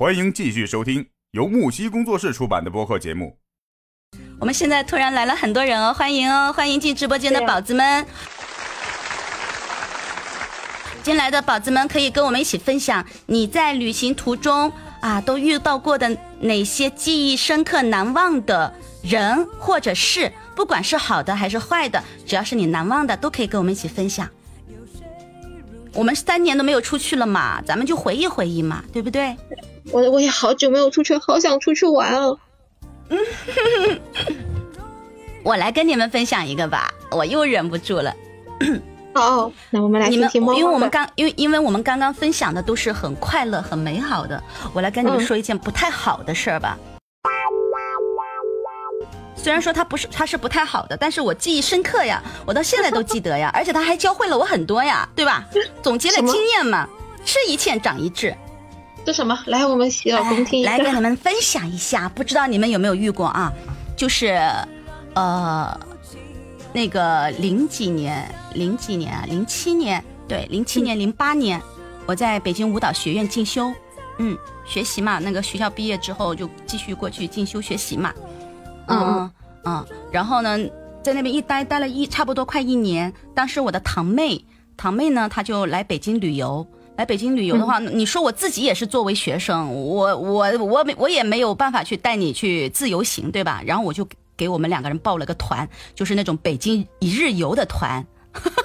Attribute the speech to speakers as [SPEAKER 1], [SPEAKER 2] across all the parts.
[SPEAKER 1] 欢迎继续收听由木西工作室出版的播客节目。
[SPEAKER 2] 我们现在突然来了很多人哦，欢迎哦，欢迎进直播间的宝子们。进来的宝子们可以跟我们一起分享你在旅行途中啊都遇到过的哪些记忆深刻、难忘的人或者事，不管是好的还是坏的，只要是你难忘的，都可以跟我们一起分享。我们三年都没有出去了嘛，咱们就回忆回忆嘛，对不对？
[SPEAKER 3] 我我也好久没有出去，好想出去玩啊！
[SPEAKER 2] 我来跟你们分享一个吧，我又忍不住了。
[SPEAKER 3] 好，那我们来听听猫猫
[SPEAKER 2] 因为我们刚，因为因为我们刚刚分享的都是很快乐、很美好的，我来跟你们
[SPEAKER 3] 嗯
[SPEAKER 2] 说一件不太好的事儿吧。虽然说它不是，它是不太好的，但是我记忆深刻呀，我到现在都记得呀，而且它还教会了我很多呀，对吧？总结了经验嘛，吃一堑长一智。
[SPEAKER 3] 这什么？来，我们洗耳恭听一下
[SPEAKER 2] 来。跟你们分享一下，不知道你们有没有遇过啊？就是，呃，那个零几年，零几年啊，零七年，对，零七年、零八年，我在北京舞蹈学院进修，嗯，学习嘛，那个学校毕业之后就继续过去进修学习嘛，嗯嗯，然后呢，在那边一待待了一差不多快一年，当时我的堂妹，堂妹呢，她就来北京旅游。来北京旅游的话，你说我自己也是作为学生，我我我没我也没有办法去带你去自由行，对吧？然后我就给我们两个人报了个团，就是那种北京一日游的团。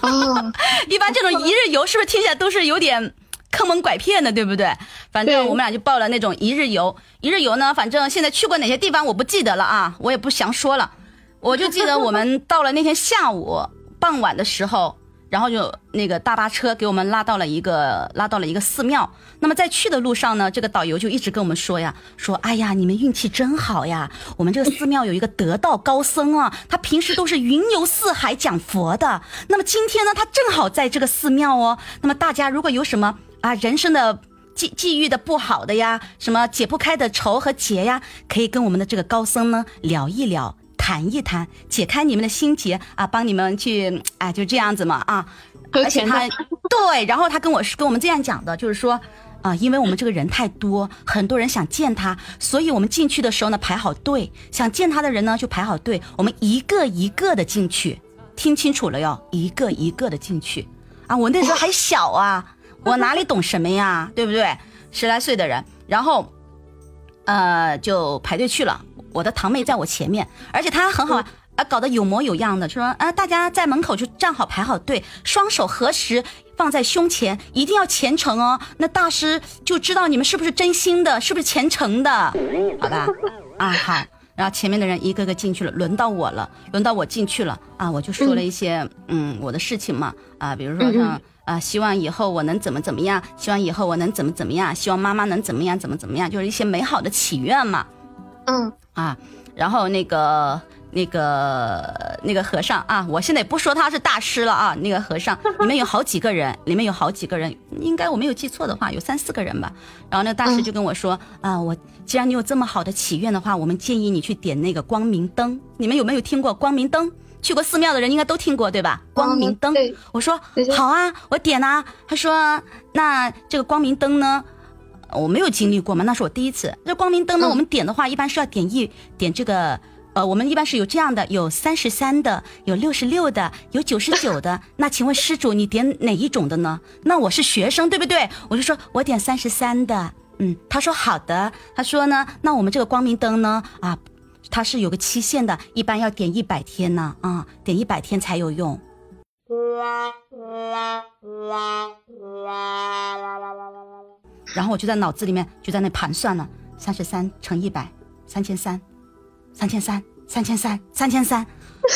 [SPEAKER 3] 哦，
[SPEAKER 2] 一般这种一日游是不是听起来都是有点坑蒙拐骗的，对不对？反正我们俩就报了那种一日游。一日游呢，反正现在去过哪些地方我不记得了啊，我也不详说了。我就记得我们到了那天下午傍晚的时候，然后就那个大巴车给我们拉到了一个拉到了一个寺庙。那么在去的路上呢，这个导游就一直跟我们说呀，说哎呀，你们运气真好呀，我们这个寺庙有一个得道高僧啊，他平时都是云游四海讲佛的。那么今天呢，他正好在这个寺庙哦。那么大家如果有什么啊人生的际际遇的不好的呀，什么解不开的愁和结呀，可以跟我们的这个高僧呢聊一聊。谈一谈，解开你们的心结啊，帮你们去，哎，就这样子嘛啊，而且他对，然后他跟我是跟我们这样讲的，就是说啊、因为我们这个人太多，很多人想见他，所以我们进去的时候呢排好队，想见他的人呢就排好队，我们一个一个的进去，听清楚了哟，一个一个的进去啊，我那时候还小啊，我哪里懂什么呀，对不对？十来岁的人，然后呃就排队去了，我的堂妹在我前面，而且她很好啊。啊，搞得有模有样的，说啊，大家在门口就站好排好队，双手合十放在胸前，一定要虔诚哦。那大师就知道你们是不是真心的，是不是虔诚的，好吧？啊，好。然后前面的人一个个进去了，轮到我了，轮到我进去了啊，我就说了一些嗯我的事情嘛啊，比如说像啊，希望以后我能怎么怎么样，希望以后我能怎么怎么样，希望妈妈能怎么样怎么怎么样，就是一些美好的祈愿嘛。
[SPEAKER 3] 嗯，
[SPEAKER 2] 啊，然后那个那个那个和尚啊，我现在也不说他是大师了啊，那个和尚 里面有好几个人，里面有好几个人，应该我没有记错的话，有三四个人吧。然后那个大师就跟我说、啊，我既然你有这么好的祈愿的话，我们建议你去点那个光明灯。你们有没有听过光明灯？去过寺庙的人应该都听过对吧？光明灯。
[SPEAKER 3] 对
[SPEAKER 2] 我说好啊，我点啊。他说那这个光明灯呢？我没有经历过嘛，那是我第一次。这光明灯呢，
[SPEAKER 3] 嗯
[SPEAKER 2] 我们点的话，一般是要点一点这个，呃，我们一般是有这样的，有三十三的，有六十六的，有九十九的。那请问施主，你点哪一种的呢？那我是学生，对不对？我就说我点三十三的。嗯，他说好的。他说呢，那我们这个光明灯呢，啊，它是有个期限的，一般要点一百天呢，啊，点一百天才有用。然后我就在脑子里面就在那盘算了，三十三乘一百，三千三，三千三，三千三，三千三。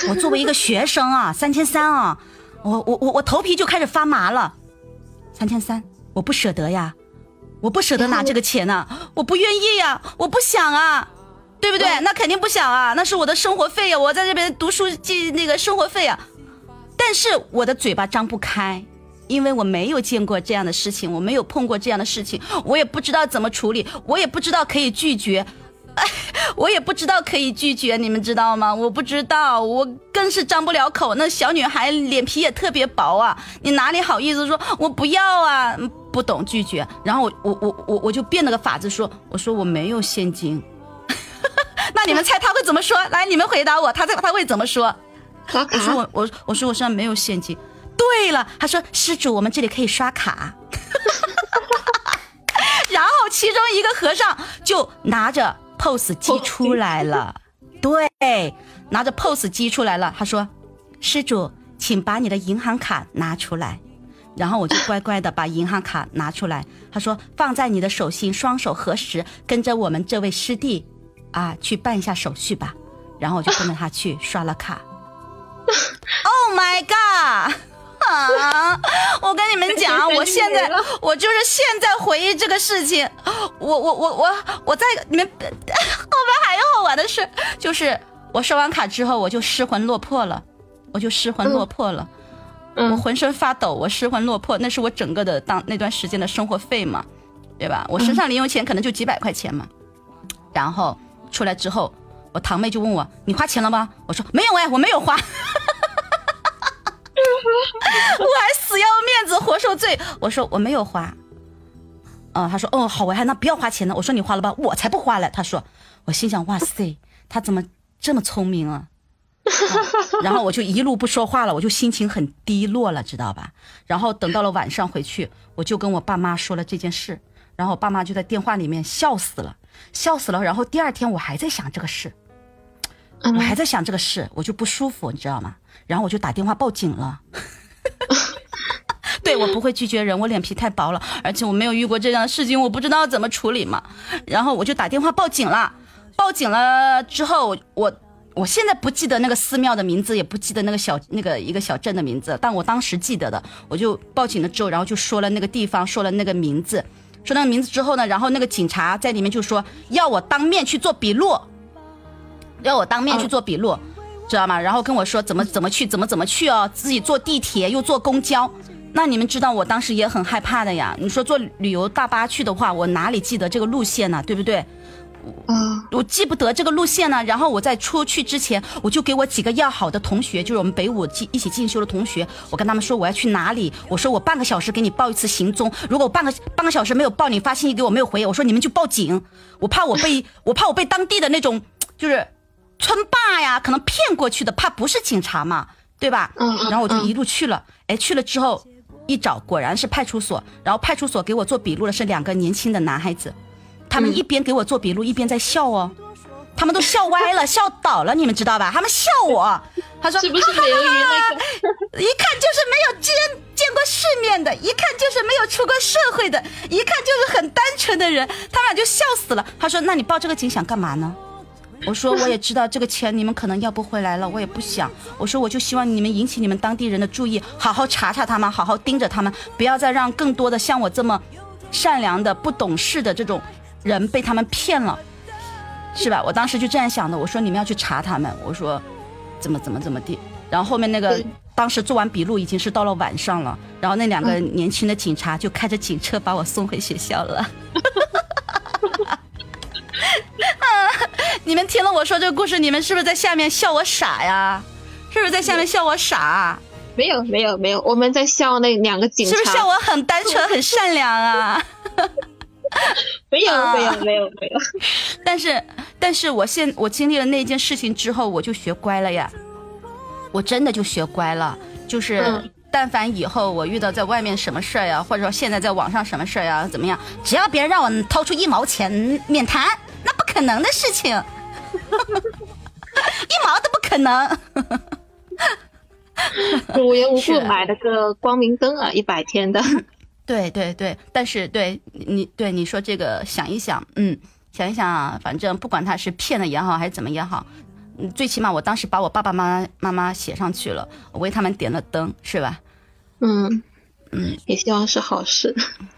[SPEAKER 2] 我作为一个学生啊，三千三啊，我我我我头皮就开始发麻了。三千三，我不舍得呀，我不舍得拿这个钱呐、我不愿意呀，我不想啊，对不对？那肯定不想啊，那是我的生活费呀，我在这边读书记那个生活费啊。但是我的嘴巴张不开，因为我没有见过这样的事情，我没有碰过这样的事情，我也不知道怎么处理，我也不知道可以拒绝，哎，我也不知道可以拒绝，你们知道吗？我不知道，我更是张不了口。那小女孩脸皮也特别薄啊，你哪里好意思说我不要啊？不懂拒绝，然后我我我我我就变了个法子说，我说我没有现金。那你们猜他会怎么说？来，你们回答我，他在他会怎么说？我说，我我我说我身上没有现金。对了，他说施主，我们这里可以刷卡。然后其中一个和尚就拿着 POS 机出来了，对，拿着 POS 机出来了。他说：“施主，请把你的银行卡拿出来。”然后我就乖乖的把银行卡拿出来。他说：“放在你的手心，双手合十，跟着我们这位师弟啊去办一下手续吧。”然后我就跟着他去刷了卡。Oh my god！啊！我跟你们讲，我现在我就是现在回忆这个事情，我我我我我在你们 后面还有好玩的事，就是我刷完卡之后我就失魂落魄了，我就失魂落魄了，我
[SPEAKER 3] 嗯
[SPEAKER 2] 浑身发抖，我失魂落魄，那是我整个的当那段时间的生活费嘛，对吧？我身上零用钱可能就几百块钱嘛，然后出来之后，我堂妹就问我你花钱了吗？我说没有哎，我没有花。我还死要面子活受罪，我说我没有花。嗯，他说哦好，我还那不要花钱呢。我说你花了吧，我才不花嘞。他说，我心想哇塞，他怎么这么聪明啊？啊然后我就一路不说话了，我就心情很低落了，知道吧？然后等到了晚上回去，我就跟我爸妈说了这件事，然后我爸妈就在电话里面笑死了，笑死了。然后第二天我还在想这个事，我还在想这个事，我就不舒服，你知道吗？然后我就打电话报警了。对我不会拒绝人，我脸皮太薄了，而且我没有遇过这样的事情，我不知道怎么处理嘛。然后我就打电话报警了，报警了之后，我我现在不记得那个寺庙的名字，也不记得那个小那个一个小镇的名字，但我当时记得的，我就报警了之后，然后就说了那个地方，说了那个名字，说那个名字之后呢，然后那个警察在里面就说要我当面去做笔录，要我当面去做笔录。知道吗？然后跟我说怎么怎么去，怎么怎么去哦，自己坐地铁又坐公交。那你们知道我当时也很害怕的呀。你说坐旅游大巴去的话，我哪里记得这个路线呢？对不对？
[SPEAKER 3] 嗯，
[SPEAKER 2] 我记不得这个路线呢。然后我在出去之前，我就给我几个要好的同学，就是我们北舞进一起进修的同学，我跟他们说我要去哪里。我说我半个小时给你报一次行踪，如果我半个半个小时没有报，你发信息给我没有回，我说你们就报警。我怕我被我怕我被当地的那种就是村霸呀，可能骗过去的，怕不是警察嘛，对吧？
[SPEAKER 3] 嗯嗯
[SPEAKER 2] 然后我就一路去了，哎，去了之后一找，果然是派出所。然后派出所给我做笔录的是两个年轻的男孩子，他们一边给我做笔录，一边在笑哦，他们都笑歪了，笑倒了，你们知道吧？他们笑我，他说
[SPEAKER 3] 是不是刘瑜那个？
[SPEAKER 2] 一看就是没有见见过世面的，一看就是没有出过社会的，一看就是很单纯的人，他们俩就笑死了。他说：“那你报这个警想干嘛呢？”我说：“我也知道这个钱你们可能要不回来了，我也不想。我说我就希望你们引起你们当地人的注意，好好查查他们，好好盯着他们，不要再让更多的像我这么善良的、不懂事的这种人被他们骗了，是吧？我当时就这样想的。我说你们要去查他们，我说怎么怎么怎么地。然后后面那个当时做完笔录已经是到了晚上了，然后那两个年轻的警察就开着警车把我送回学校了。你们听了我说这个故事，你们是不是在下面笑我傻呀？是不是在下面笑我傻？
[SPEAKER 3] 没有没有没有，我们在笑那两个警察。
[SPEAKER 2] 是不是笑我很单纯、很善良啊？
[SPEAKER 3] 没有
[SPEAKER 2] 啊
[SPEAKER 3] 没有没有没有。
[SPEAKER 2] 但是，但是我现我经历了那件事情之后，我就学乖了呀，我真的就学乖了。就是，
[SPEAKER 3] 嗯
[SPEAKER 2] 但凡以后我遇到在外面什么事儿呀，或者说现在在网上什么事儿呀，怎么样，只要别人让我掏出一毛钱免谈，可能的事情，一毛都不可能。
[SPEAKER 3] 无缘无故买了个光明灯啊，一百天的。
[SPEAKER 2] 对 对对，但是对你对你说这个想一想，嗯，想一想啊，反正不管他是骗的也好，还是怎么也好，嗯，最起码我当时把我爸爸妈妈妈妈写上去了，我为他们点了灯，是吧？
[SPEAKER 3] 嗯
[SPEAKER 2] 嗯，
[SPEAKER 3] 也希望是好事，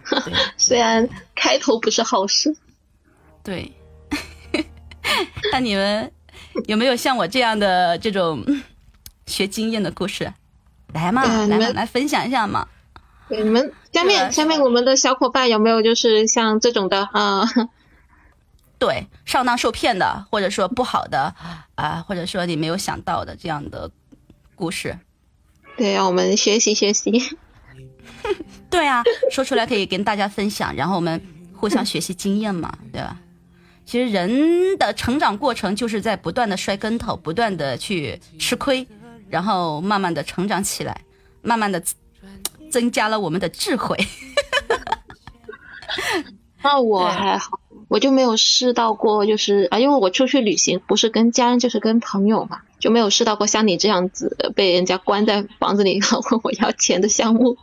[SPEAKER 3] 虽然开头不是好事。
[SPEAKER 2] 对。那你们有没有像我这样的这种嗯学经验的故事？来嘛，来嘛，来分享一下嘛。
[SPEAKER 3] 对，你们下面下面我们的小伙伴有没有就是像这种的啊？
[SPEAKER 2] 对，上当受骗的，或者说不好的啊、或者说你没有想到的这样的故事。
[SPEAKER 3] 对，让我们学习学习。
[SPEAKER 2] 对啊，说出来可以跟大家分享，然后我们互相学习经验嘛，对吧？其实人的成长过程就是在不断的摔跟头，不断的去吃亏，然后慢慢的成长起来，慢慢的 增加了我们的智慧。
[SPEAKER 3] 那我还好，我就没有试到过，就是啊，因为我出去旅行不是跟家人就是跟朋友嘛，就没有试到过像你这样子被人家关在房子里问我要钱的项目。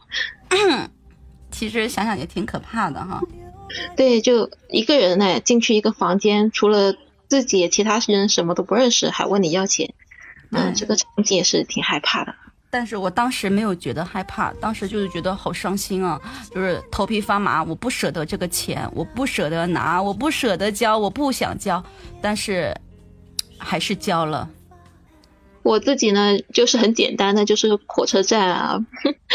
[SPEAKER 2] 其实想想也挺可怕的哈。
[SPEAKER 3] 对，就一个人呢，进去一个房间，除了自己，其他人什么都不认识，还问你要钱，嗯，这个场景也是挺害怕的。
[SPEAKER 2] 但是我当时没有觉得害怕，当时就是觉得好伤心啊，就是头皮发麻，我不舍得这个钱，我不舍得拿，我不舍得交，我不想交，但是还是交了。
[SPEAKER 3] 我自己呢，就是很简单的，就是火车站啊，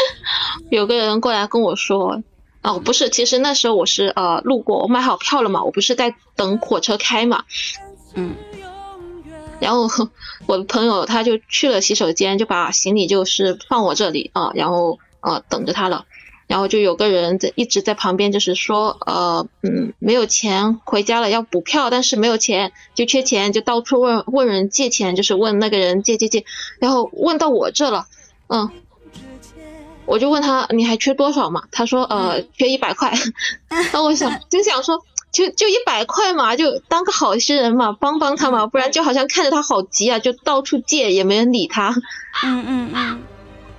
[SPEAKER 3] 有个人过来跟我说，哦，不是，其实那时候我是呃路过，我买好票了嘛，我不是在等火车开嘛，
[SPEAKER 2] 嗯。
[SPEAKER 3] 然后我的朋友他就去了洗手间，就把行李就是放我这里啊，然后呃等着他了。然后就有个人在一直在旁边，就是说呃嗯没有钱回家了，要补票，但是没有钱就缺钱，就到处问问人借钱，就是问那个人借借借，然后问到我这了，嗯，我就问他你还缺多少嘛？他说呃缺一百块。那我想就想说。就就一百块嘛，就当个好心人嘛，帮帮他嘛，不然就好像看着他好急啊，就到处借也没人理他。
[SPEAKER 2] 嗯嗯嗯。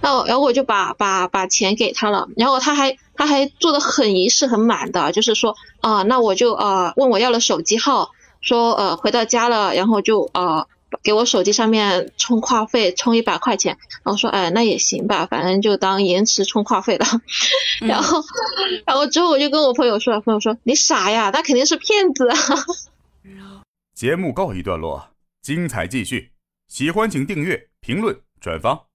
[SPEAKER 3] 然后然后我就把把把钱给他了，然后他还他还做的很仪式很满的，就是说啊，那我就啊问我要了手机号，说呃回到家了，然后就啊。给我手机上面充话费，充一百块钱，然后说，哎，那也行吧，反正就当延迟充话费了。然后，然后之后我就跟我朋友说，朋友说你傻呀，那肯定是骗子啊。
[SPEAKER 1] 节目告一段落，精彩继续，喜欢请订阅、评论、转发。